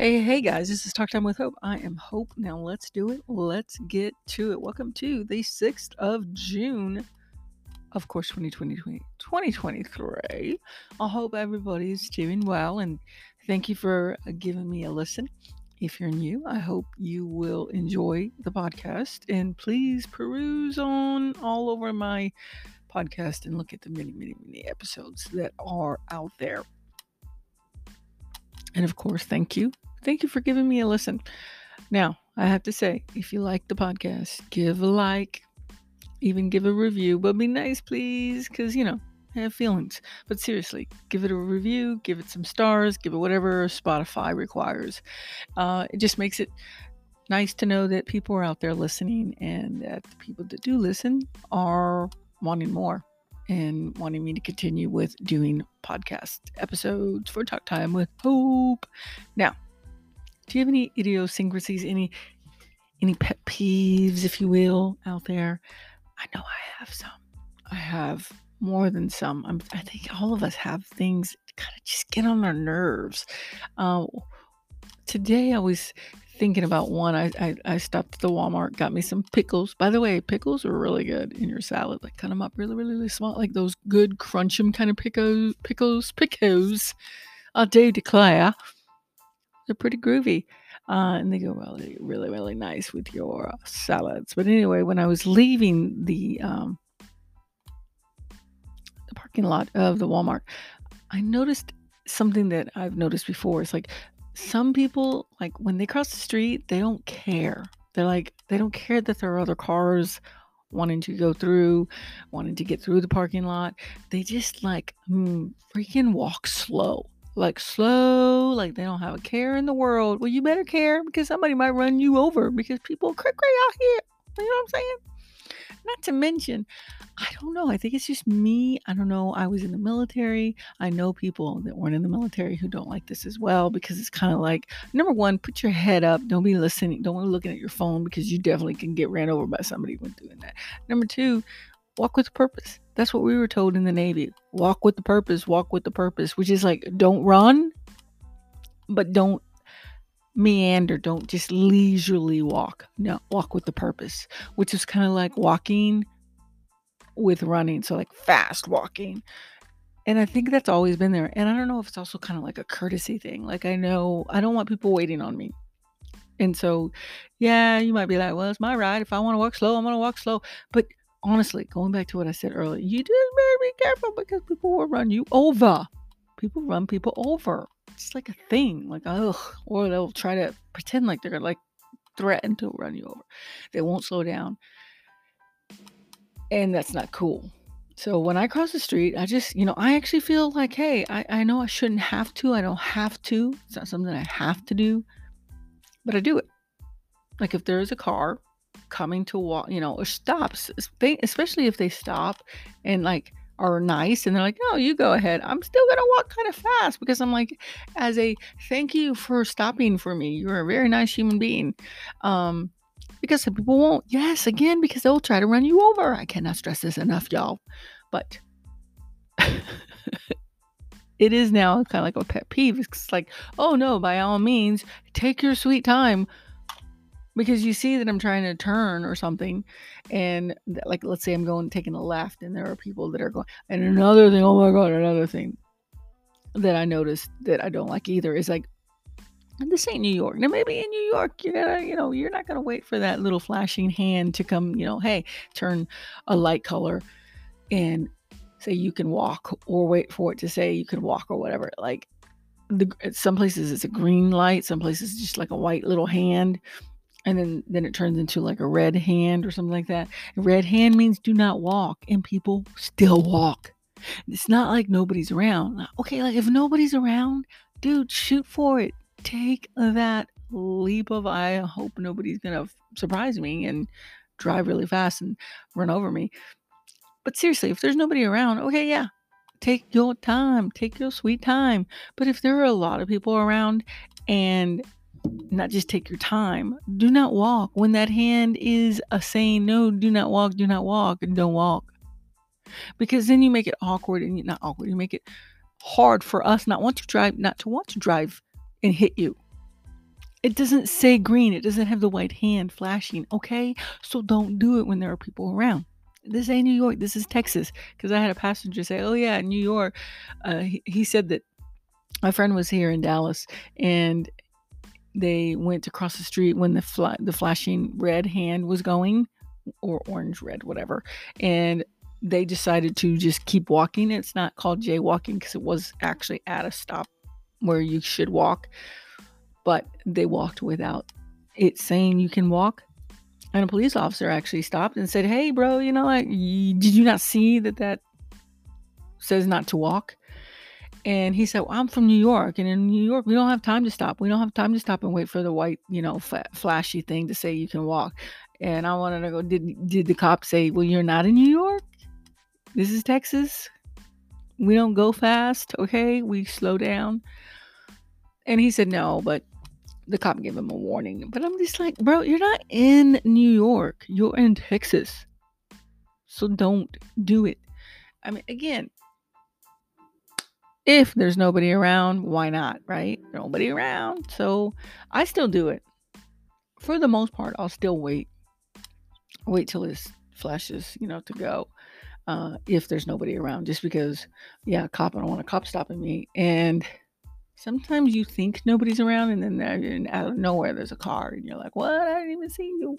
Hey, hey guys, this is Talk Time with Hope. I am Hope. Now let's do it. Let's get to it. Welcome to the 6th of June, of course, 2020, 2023. I hope everybody's doing well and thank you for uh, giving me a listen. If you're new, I hope you will enjoy the podcast and please peruse on all over my podcast and look at the many, many, many episodes that are out there. And of course, thank you. Thank you for giving me a listen. Now, I have to say, if you like the podcast, give a like, even give a review, but be nice, please, because, you know, I have feelings. But seriously, give it a review, give it some stars, give it whatever Spotify requires. Uh, it just makes it nice to know that people are out there listening and that the people that do listen are wanting more and wanting me to continue with doing podcast episodes for Talk Time with Hope. Now, do you have any idiosyncrasies, any any pet peeves, if you will, out there? I know I have some. I have more than some. I'm, i think all of us have things kind of just get on our nerves. Uh, today I was thinking about one. I, I, I stopped at the Walmart, got me some pickles. By the way, pickles are really good in your salad. Like cut them up really, really, really small, like those good crunch them kind of pickles, pickles, pickles. I do declare, they're pretty groovy. Uh, and they go really, really, really nice with your salads. But anyway, when I was leaving the um, the parking lot of the Walmart, I noticed something that I've noticed before. It's like some people like when they cross the street, they don't care. They're like they don't care that there are other cars wanting to go through, wanting to get through the parking lot. They just like mm, freaking walk slow. Like slow, like they don't have a care in the world. Well, you better care because somebody might run you over because people cray cray out here. You know what I'm saying? Not to mention, I don't know. I think it's just me. I don't know. I was in the military. I know people that weren't in the military who don't like this as well because it's kind of like number one, put your head up. Don't be listening. Don't be looking at your phone because you definitely can get ran over by somebody when doing that. Number two, walk with purpose. That's what we were told in the Navy. Walk with the purpose. Walk with the purpose, which is like don't run, but don't meander. Don't just leisurely walk. No, walk with the purpose, which is kind of like walking with running. So, like fast walking. And I think that's always been there. And I don't know if it's also kind of like a courtesy thing. Like, I know I don't want people waiting on me. And so, yeah, you might be like, well, it's my ride. If I want to walk slow, I'm going to walk slow. But honestly, going back to what I said earlier, you just better be careful because people will run you over. People run people over it's like a thing. Like, ugh. Or they'll try to pretend like they're like threaten to run you over. They won't slow down. And that's not cool. So when I cross the street, I just, you know, I actually feel like, hey, I, I know I shouldn't have to. I don't have to. It's not something I have to do, but I do it. Like if there is a car coming to walk, you know, or stops, especially if they stop and like are nice and they're like, "Oh, you go ahead." I'm still going to walk kind of fast because I'm like as a thank you for stopping for me. You're a very nice human being. Um because some people won't. Yes, again because they'll try to run you over. I cannot stress this enough, y'all. But it is now kind of like a pet peeve. It's like, "Oh no, by all means, take your sweet time." Because you see that I'm trying to turn or something, and like let's say I'm going taking a left, and there are people that are going. And another thing, oh my god, another thing that I noticed that I don't like either is like this ain't New York. Now maybe in New York, you're gonna, you know, you're not gonna wait for that little flashing hand to come, you know, hey, turn a light color and say you can walk, or wait for it to say you can walk or whatever. Like the some places it's a green light, some places just like a white little hand and then then it turns into like a red hand or something like that. Red hand means do not walk, and people still walk. It's not like nobody's around. Okay, like if nobody's around, dude, shoot for it. Take that leap of I hope nobody's gonna surprise me and drive really fast and run over me. But seriously, if there's nobody around, okay, yeah, take your time, take your sweet time. But if there are a lot of people around and not just take your time. Do not walk. When that hand is a saying, no, do not walk, do not walk, and don't walk. Because then you make it awkward and not awkward. You make it hard for us not want to drive, not to want to drive and hit you. It doesn't say green. It doesn't have the white hand flashing. Okay. So don't do it when there are people around. This ain't New York. This is Texas. Because I had a passenger say, oh, yeah, New York. Uh, he, he said that my friend was here in Dallas and they went across the street when the fla- the flashing red hand was going or orange red whatever and they decided to just keep walking. It's not called jaywalking because it was actually at a stop where you should walk but they walked without it saying you can walk. And a police officer actually stopped and said hey bro you know like did you not see that that says not to walk and he said, well, I'm from New York. And in New York, we don't have time to stop. We don't have time to stop and wait for the white, you know, flashy thing to say you can walk. And I wanted to go, did, did the cop say, well, you're not in New York? This is Texas. We don't go fast. Okay. We slow down. And he said, no, but the cop gave him a warning. But I'm just like, bro, you're not in New York. You're in Texas. So don't do it. I mean, again, if there's nobody around, why not, right? Nobody around. So I still do it. For the most part, I'll still wait. Wait till it flashes, you know, to go. Uh, if there's nobody around, just because, yeah, cop, I don't want a cop stopping me. And sometimes you think nobody's around, and then out of nowhere there's a car, and you're like, "What? I didn't even see you."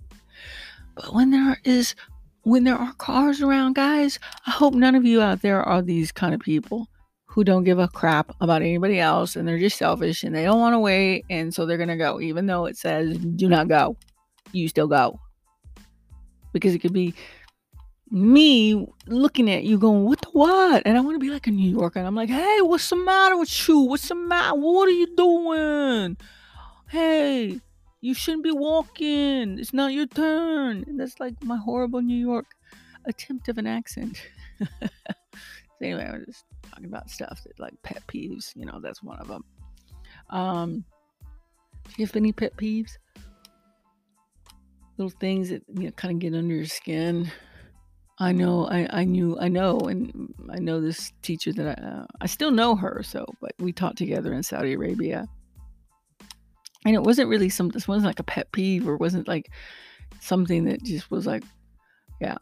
But when there is, when there are cars around, guys, I hope none of you out there are these kind of people who don't give a crap about anybody else and they're just selfish and they don't want to wait and so they're going to go even though it says do not go you still go. Because it could be me looking at you going what the what? And i want to be like a new yorker and i'm like hey what's the matter with you? What's the matter what are you doing? Hey you shouldn't be walking. It's not your turn. And that's like my horrible new york attempt of an accent. Anyway, I was just talking about stuff that like pet peeves. You know, that's one of them. Um, do you have any pet peeves? Little things that you know kind of get under your skin. I know, I, I knew, I know, and I know this teacher that I, uh, I still know her. So, but we taught together in Saudi Arabia, and it wasn't really some. This wasn't like a pet peeve, or wasn't like something that just was like, yeah,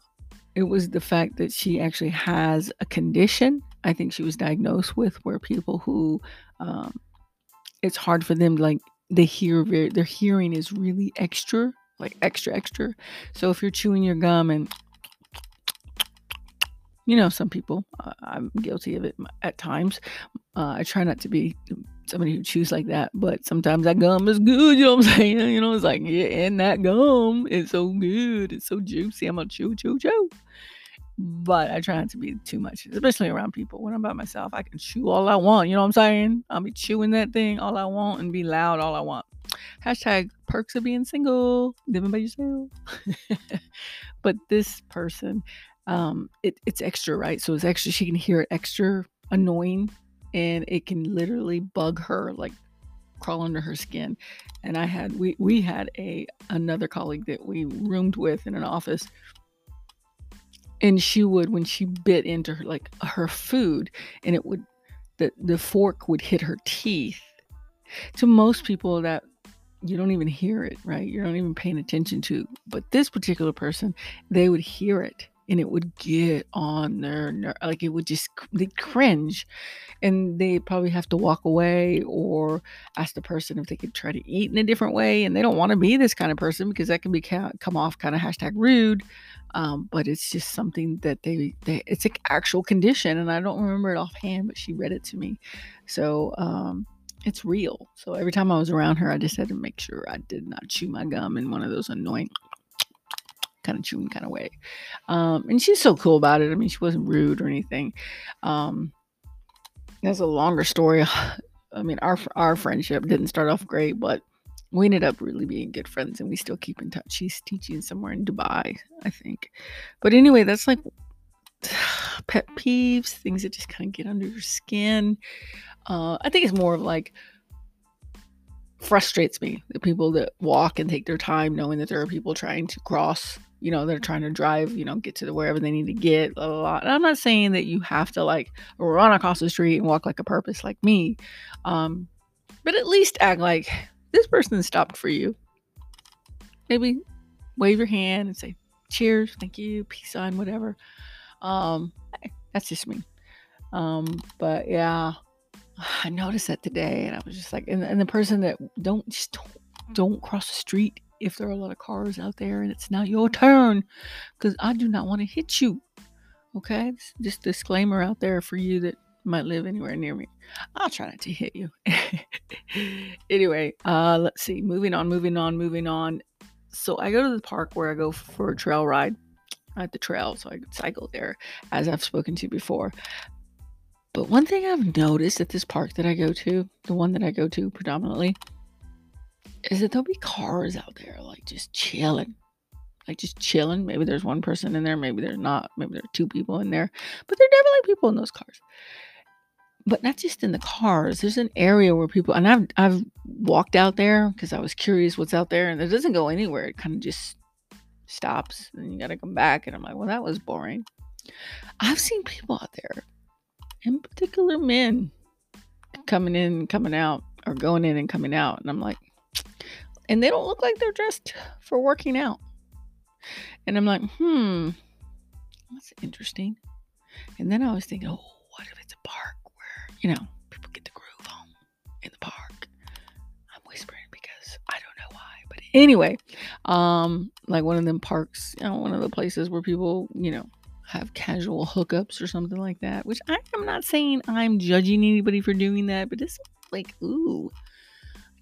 it was the fact that she actually has a condition i think she was diagnosed with where people who um, it's hard for them like they hear their hearing is really extra like extra extra so if you're chewing your gum and you know some people uh, i'm guilty of it at times uh, i try not to be somebody who chews like that, but sometimes that gum is good. You know what I'm saying? You know, it's like, yeah, and that gum is so good. It's so juicy. I'm gonna chew, chew, chew. But I try not to be too much, especially around people. When I'm by myself, I can chew all I want. You know what I'm saying? I'll be chewing that thing all I want and be loud all I want. Hashtag perks of being single, living by yourself. but this person, um, it, it's extra, right? So it's extra. She can hear it extra annoying and it can literally bug her like crawl under her skin and i had we we had a another colleague that we roomed with in an office and she would when she bit into her like her food and it would the the fork would hit her teeth. To most people that you don't even hear it right? You're not even paying attention to but this particular person they would hear it and it would get on their ner- like it would just they cringe and they probably have to walk away or ask the person if they could try to eat in a different way and they don't want to be this kind of person because that can be come off kind of hashtag rude um, but it's just something that they, they it's an actual condition and i don't remember it offhand but she read it to me. So um, it's real. So every time i was around her i just had to make sure i did not chew my gum in one of those annoying kind of chewing kind of way. Um, and she's so cool about it. I mean, she wasn't rude or anything. Um, that's a longer story. I mean, our our friendship didn't start off great, but we ended up really being good friends, and we still keep in touch. She's teaching somewhere in Dubai, I think. But anyway, that's like pet peeves, things that just kind of get under your skin. Uh, I think it's more of like frustrates me the people that walk and take their time knowing that there are people trying to cross you know, they're trying to drive, you know, get to the wherever they need to get. Blah, blah. And I'm not saying that you have to like run across the street and walk like a purpose like me, um, but at least act like this person stopped for you, maybe wave your hand and say, cheers, thank you, peace sign, whatever. Um, that's just me. Um, but yeah, I noticed that today, and I was just like, and, and the person that don't just don't, don't cross the street if there are a lot of cars out there and it's not your turn, because I do not want to hit you. Okay, just disclaimer out there for you that might live anywhere near me. I'll try not to hit you. anyway, uh, let's see. Moving on, moving on, moving on. So I go to the park where I go for a trail ride at the trail, so I could cycle there, as I've spoken to before. But one thing I've noticed at this park that I go to, the one that I go to predominantly, is that there'll be cars out there like just chilling. Like just chilling. Maybe there's one person in there, maybe there's not, maybe there are two people in there, but there are definitely people in those cars. But not just in the cars. There's an area where people and I've I've walked out there because I was curious what's out there, and it doesn't go anywhere. It kind of just stops, and you got to come back. And I'm like, well, that was boring. I've seen people out there in particular men coming in coming out or going in and coming out and i'm like and they don't look like they're dressed for working out. And i'm like hmm that's interesting. And then i was thinking oh what if it's a park where you know people get the groove on in the park? I'm whispering because i don't know why but anyway um like one of them parks you know one of the places where people you know have casual hookups or something like that, which I am not saying I'm judging anybody for doing that, but it's like, ooh,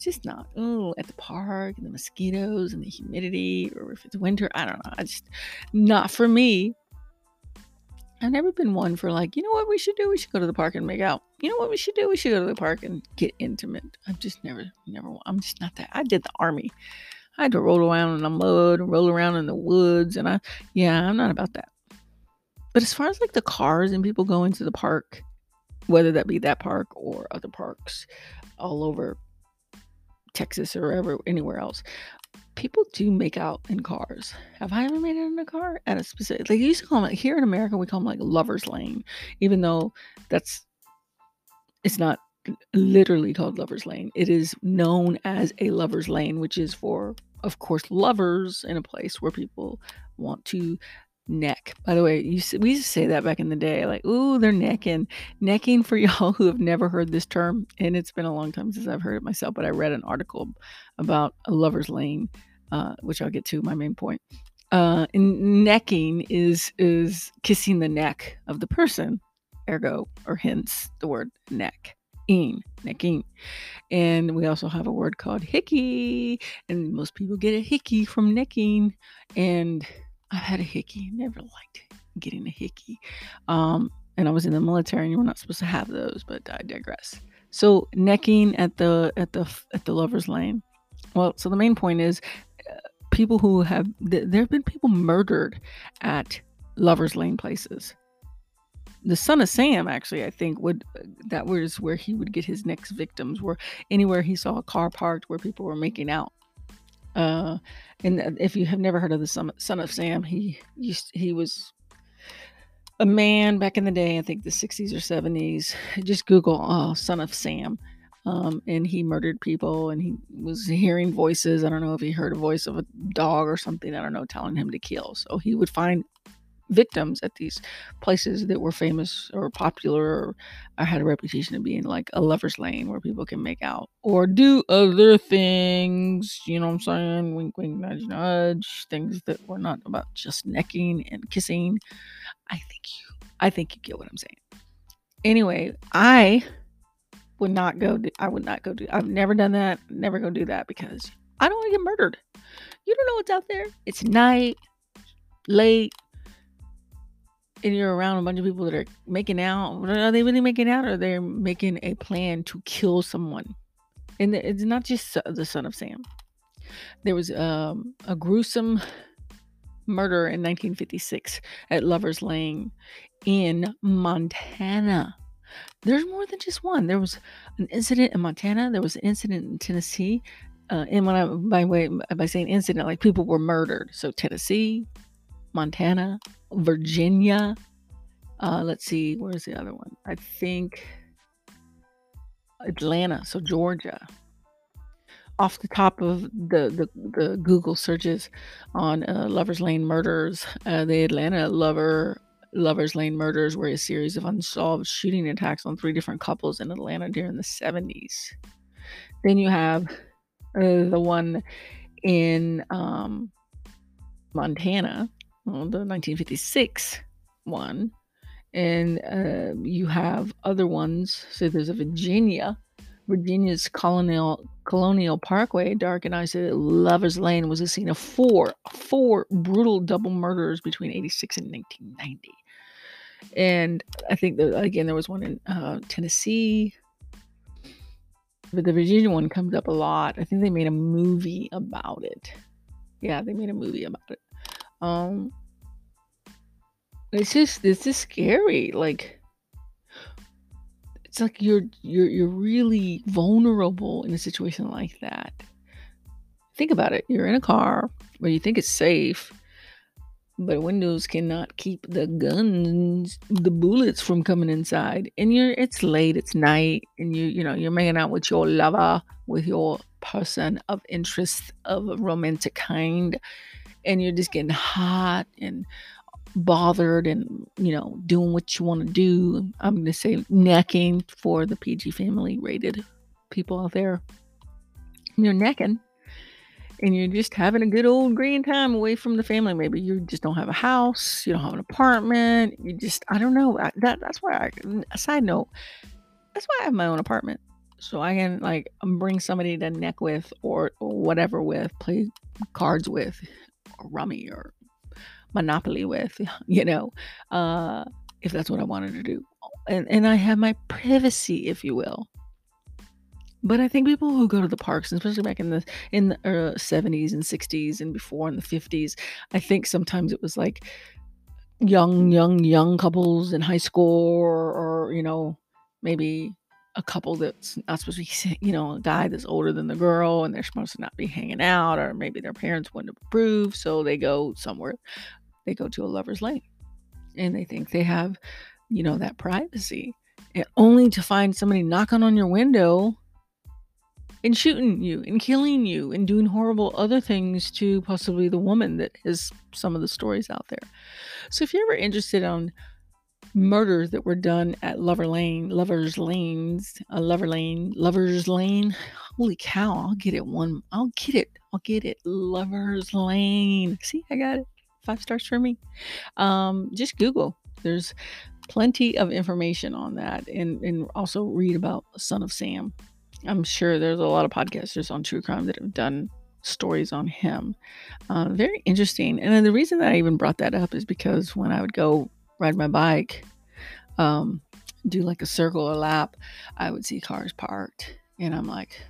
just not, ooh, at the park and the mosquitoes and the humidity, or if it's winter, I don't know. I just, not for me. I've never been one for like, you know what we should do? We should go to the park and make out. You know what we should do? We should go to the park and get intimate. I've just never, never, I'm just not that. I did the army. I had to roll around in the mud and roll around in the woods. And I, yeah, I'm not about that. But as far as like the cars and people going to the park, whether that be that park or other parks all over Texas or ever anywhere else, people do make out in cars. Have I ever made it in a car at a specific? They used to call them here in America, we call them like lovers lane, even though that's it's not literally called lovers lane. It is known as a lovers lane, which is for, of course, lovers in a place where people want to neck. By the way, you, we used to say that back in the day, like, ooh, they're necking. Necking for y'all who have never heard this term, and it's been a long time since I've heard it myself, but I read an article about a lover's lane, uh, which I'll get to my main point. Uh, and necking is is kissing the neck of the person, ergo, or hence the word neck. In, necking. And we also have a word called hickey, and most people get a hickey from necking. And I've had a hickey. Never liked getting a hickey. Um, and I was in the military, and you were not supposed to have those. But I digress. So necking at the at the at the lovers lane. Well, so the main point is uh, people who have th- there have been people murdered at lovers lane places. The son of Sam actually, I think, would that was where he would get his next victims. Were anywhere he saw a car parked where people were making out. Uh, and if you have never heard of the son, son of Sam, he used he was a man back in the day. I think the 60s or 70s. Just Google uh, "son of Sam," um, and he murdered people. And he was hearing voices. I don't know if he heard a voice of a dog or something. I don't know, telling him to kill. So he would find victims at these places that were famous or popular or had a reputation of being like a lover's lane where people can make out or do other things. You know what I'm saying? Wink, wink, nudge, nudge. Things that were not about just necking and kissing. I think you, I think you get what I'm saying. Anyway, I would not go. Do, I would not go do. I've never done that. Never go do that because I don't want to get murdered. You don't know what's out there. It's night, late and you're around a bunch of people that are making out, are they really making out or they're making a plan to kill someone? And it's not just the son of Sam. There was um, a gruesome murder in 1956 at Lover's Lane in Montana. There's more than just one. There was an incident in Montana. There was an incident in Tennessee. Uh, and when I by way by saying incident, like people were murdered. So Tennessee, Montana, Virginia. Uh, let's see, where's the other one? I think Atlanta, so Georgia. off the top of the the, the Google searches on uh, Lovers Lane murders, uh, the Atlanta lover Lovers Lane murders were a series of unsolved shooting attacks on three different couples in Atlanta during the 70s. Then you have uh, the one in um, Montana, well, the 1956 one, and uh, you have other ones. So there's a Virginia, Virginia's Colonial Colonial Parkway, dark and isolated Lovers Lane was the scene of four four brutal double murders between 86 and 1990. And I think that again there was one in uh, Tennessee, but the Virginia one comes up a lot. I think they made a movie about it. Yeah, they made a movie about it. Um, it's just it's just scary. Like it's like you're you're you're really vulnerable in a situation like that. Think about it. You're in a car where you think it's safe, but windows cannot keep the guns, the bullets from coming inside. And you're it's late, it's night, and you you know you're making out with your lover, with your person of interest of a romantic kind, and you're just getting hot and bothered and you know doing what you want to do. I'm going to say necking for the pg family rated people out there. You're necking and you're just having a good old green time away from the family. Maybe you just don't have a house you don't have an apartment you just i don't know. I, that that's why i a side note that's why i have my own apartment. So i can like um, bring somebody to neck with or, or whatever with play cards with or rummy or monopoly with, you know, uh, if that's what I wanted to do. And, and I have my privacy, if you will. But I think people who go to the parks, especially back in the in the uh, 70s and 60s and before in the 50s, I think sometimes it was like young, young, young couples in high school, or, or you know, maybe a couple that's not supposed to be, you know, a guy that's older than the girl and they're supposed to not be hanging out, or maybe their parents wouldn't approve, so they go somewhere they go to a lover's lane and they think they have, you know, that privacy. And only to find somebody knocking on your window and shooting you and killing you and doing horrible other things to possibly the woman that is some of the stories out there. So if you're ever interested on murders that were done at Lover Lane, Lovers Lanes, uh, Lover Lane, Lovers Lane, holy cow, I'll get it one, I'll get it, I'll get it, Lovers Lane. See, I got it five stars for me. Um, just Google. There's plenty of information on that, and and also read about Son of Sam. I'm sure there's a lot of podcasters on true crime that have done stories on him. Uh, very interesting. And then the reason that I even brought that up is because when I would go ride my bike, um, do like a circle or lap, I would see cars parked, and I'm like,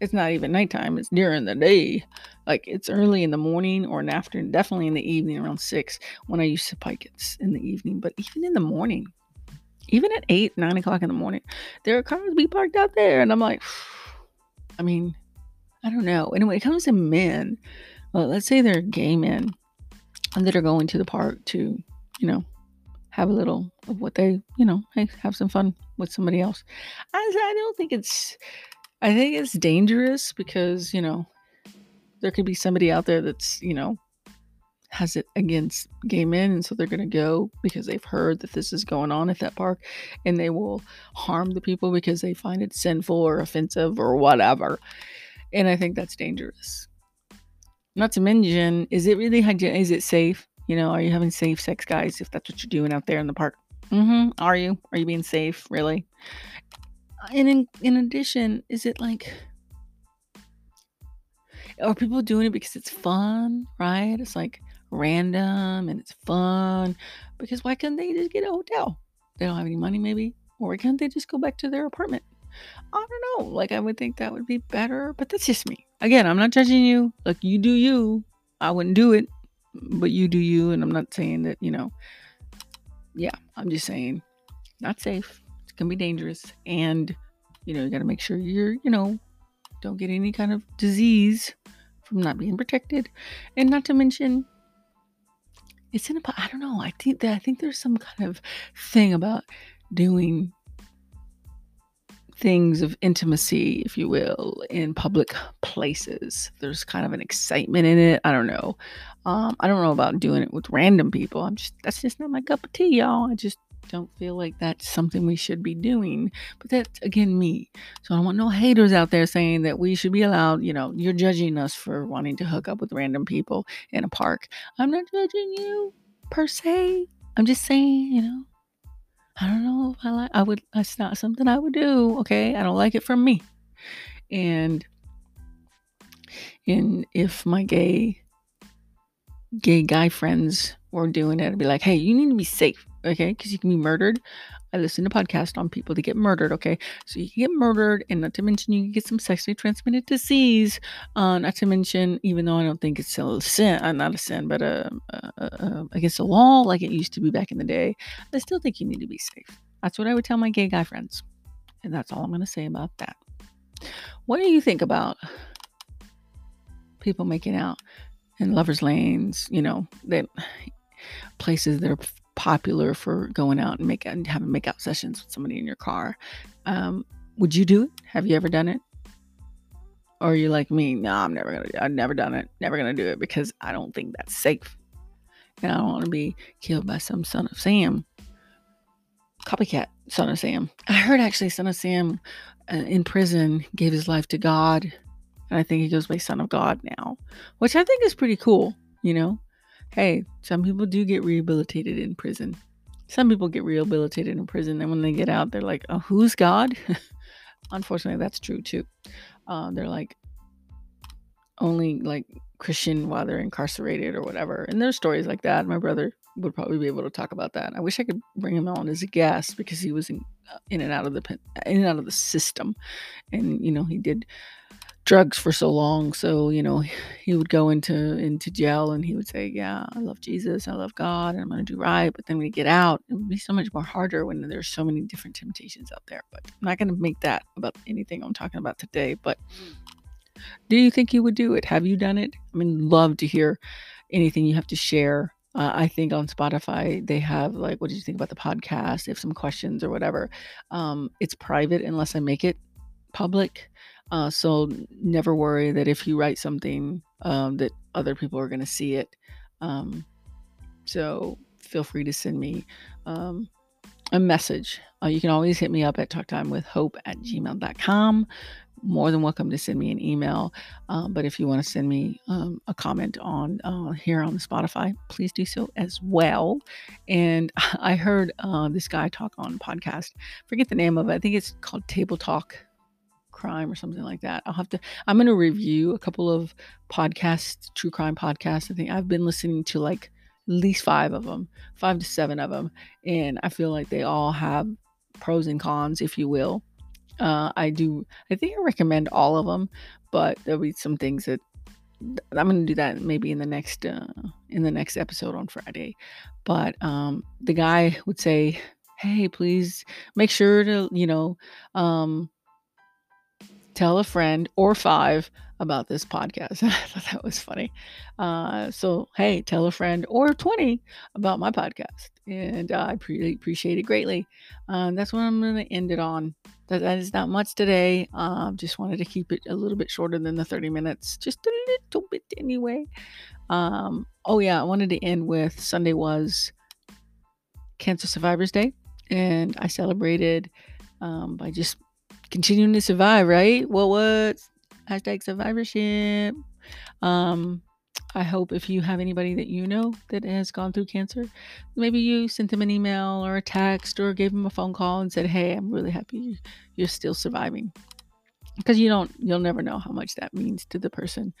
it's not even nighttime, it's during the day. Like it's early in the morning or in afternoon, definitely in the evening around six when I used to bike it's in the evening. But even in the morning, even at eight, nine o'clock in the morning, there are cars be parked out there. And I'm like, I mean, I don't know. And when it comes to men, well, let's say they're gay men that are going to the park to, you know, have a little of what they, you know, hey, have some fun with somebody else. I, I don't think it's I think it's dangerous because, you know, there could be somebody out there that's, you know, has it against gay men and so they're going to go because they've heard that this is going on at that park and they will harm the people because they find it sinful or offensive or whatever. And I think that's dangerous. Not to mention, is it really hygienic? Is it safe? You know, are you having safe sex, guys? If that's what you're doing out there in the park, mm-hmm. Are you? Are you being safe? Really? and in in addition, is it like are people doing it because it's fun, right? It's like random and it's fun. Because why couldn't they just get a hotel? They don't have any money, maybe, or why can't they just go back to their apartment? I don't know. Like I would think that would be better, but that's just me. Again, I'm not judging you. Like you do you. I wouldn't do it, but you do you. And I'm not saying that you know. Yeah, I'm just saying, not safe It can be dangerous and you know you got to make sure you're you know don't get any kind of disease from not being protected and not to mention it's in a i don't know i think that i think there's some kind of thing about doing things of intimacy, if you will, in public places. There's kind of an excitement in it. I don't know. Um, I don't know about doing it with random people. I'm just that's just not my cup of tea, y'all. I just don't feel like that's something we should be doing. But that's again me. So I don't want no haters out there saying that we should be allowed, you know, you're judging us for wanting to hook up with random people in a park. I'm not judging you per se. I'm just saying, you know, I don't know if I like I would that's not something I would do. Okay. I don't like it from me. And and if my gay gay guy friends were doing it, I'd be like, hey, you need to be safe, okay? Because you can be murdered. I listen to podcasts on people that get murdered, okay? So you can get murdered, and not to mention you can get some sexually transmitted disease. Uh, not to mention, even though I don't think it's a sin, uh, not a sin, but uh, uh, uh, against the law like it used to be back in the day, I still think you need to be safe. That's what I would tell my gay guy friends. And that's all I'm going to say about that. What do you think about people making out in lovers lanes, you know, that places that are popular for going out and make and having make out sessions with somebody in your car. Um, would you do it? Have you ever done it? Or are you like me? No, I'm never gonna. I've never done it. Never gonna do it because I don't think that's safe, and I don't want to be killed by some son of Sam, copycat son of Sam. I heard actually son of Sam uh, in prison gave his life to God and I think he goes by Son of God now, which I think is pretty cool. You know, hey, some people do get rehabilitated in prison. Some people get rehabilitated in prison, and when they get out, they're like, "Oh, who's God?" Unfortunately, that's true too. Uh, they're like only like Christian while they're incarcerated or whatever. And there's stories like that. My brother would probably be able to talk about that. I wish I could bring him on as a guest because he was in, uh, in and out of the in and out of the system, and you know he did drugs for so long so you know he would go into into jail and he would say yeah i love jesus i love god and i'm going to do right but then we get out it would be so much more harder when there's so many different temptations out there but i'm not going to make that about anything i'm talking about today but do you think you would do it have you done it i mean love to hear anything you have to share uh, I think on Spotify they have like, what did you think about the podcast? If some questions or whatever, um, it's private unless I make it public. Uh, so never worry that if you write something um, that other people are going to see it. Um, so feel free to send me um, a message. Uh, you can always hit me up at talktimewithhope at gmail.com. More than welcome to send me an email. Um, but if you want to send me um, a comment on uh, here on Spotify, please do so as well. And I heard uh, this guy talk on podcast. Forget the name of it. I think it's called Table Talk crime or something like that. I'll have to I'm going to review a couple of podcasts, true crime podcasts. I think I've been listening to like at least 5 of them, 5 to 7 of them, and I feel like they all have pros and cons, if you will. Uh, I do I think I recommend all of them, but there'll be some things that I'm going to do that maybe in the next uh, in the next episode on Friday. But um, the guy would say, "Hey, please make sure to, you know, um, tell a friend or five about this podcast. I thought that was funny. Uh, so, hey, tell a friend or 20 about my podcast. And uh, I pre- appreciate it greatly. Um, that's what I'm going to end it on. That, that is not much today. Um, just wanted to keep it a little bit shorter than the 30 minutes, just a little bit anyway. Um, oh, yeah, I wanted to end with Sunday was Cancer Survivors Day. And I celebrated um, by just continuing to survive, right? Well, what? Hashtag survivorship. Um, I hope if you have anybody that you know that has gone through cancer, maybe you sent them an email or a text or gave them a phone call and said, "Hey, I'm really happy you're still surviving." Because you don't, you'll never know how much that means to the person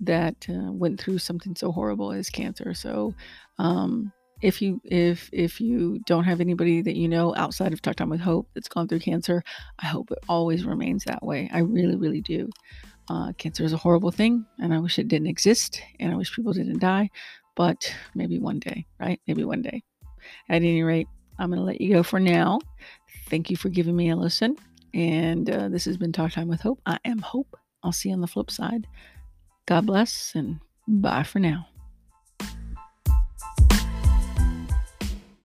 that uh, went through something so horrible as cancer. So, um, if you if if you don't have anybody that you know outside of Talk Time with Hope that's gone through cancer, I hope it always remains that way. I really, really do. Uh, cancer is a horrible thing, and I wish it didn't exist, and I wish people didn't die. But maybe one day, right? Maybe one day. At any rate, I'm going to let you go for now. Thank you for giving me a listen. And uh, this has been Talk Time with Hope. I am Hope. I'll see you on the flip side. God bless and bye for now.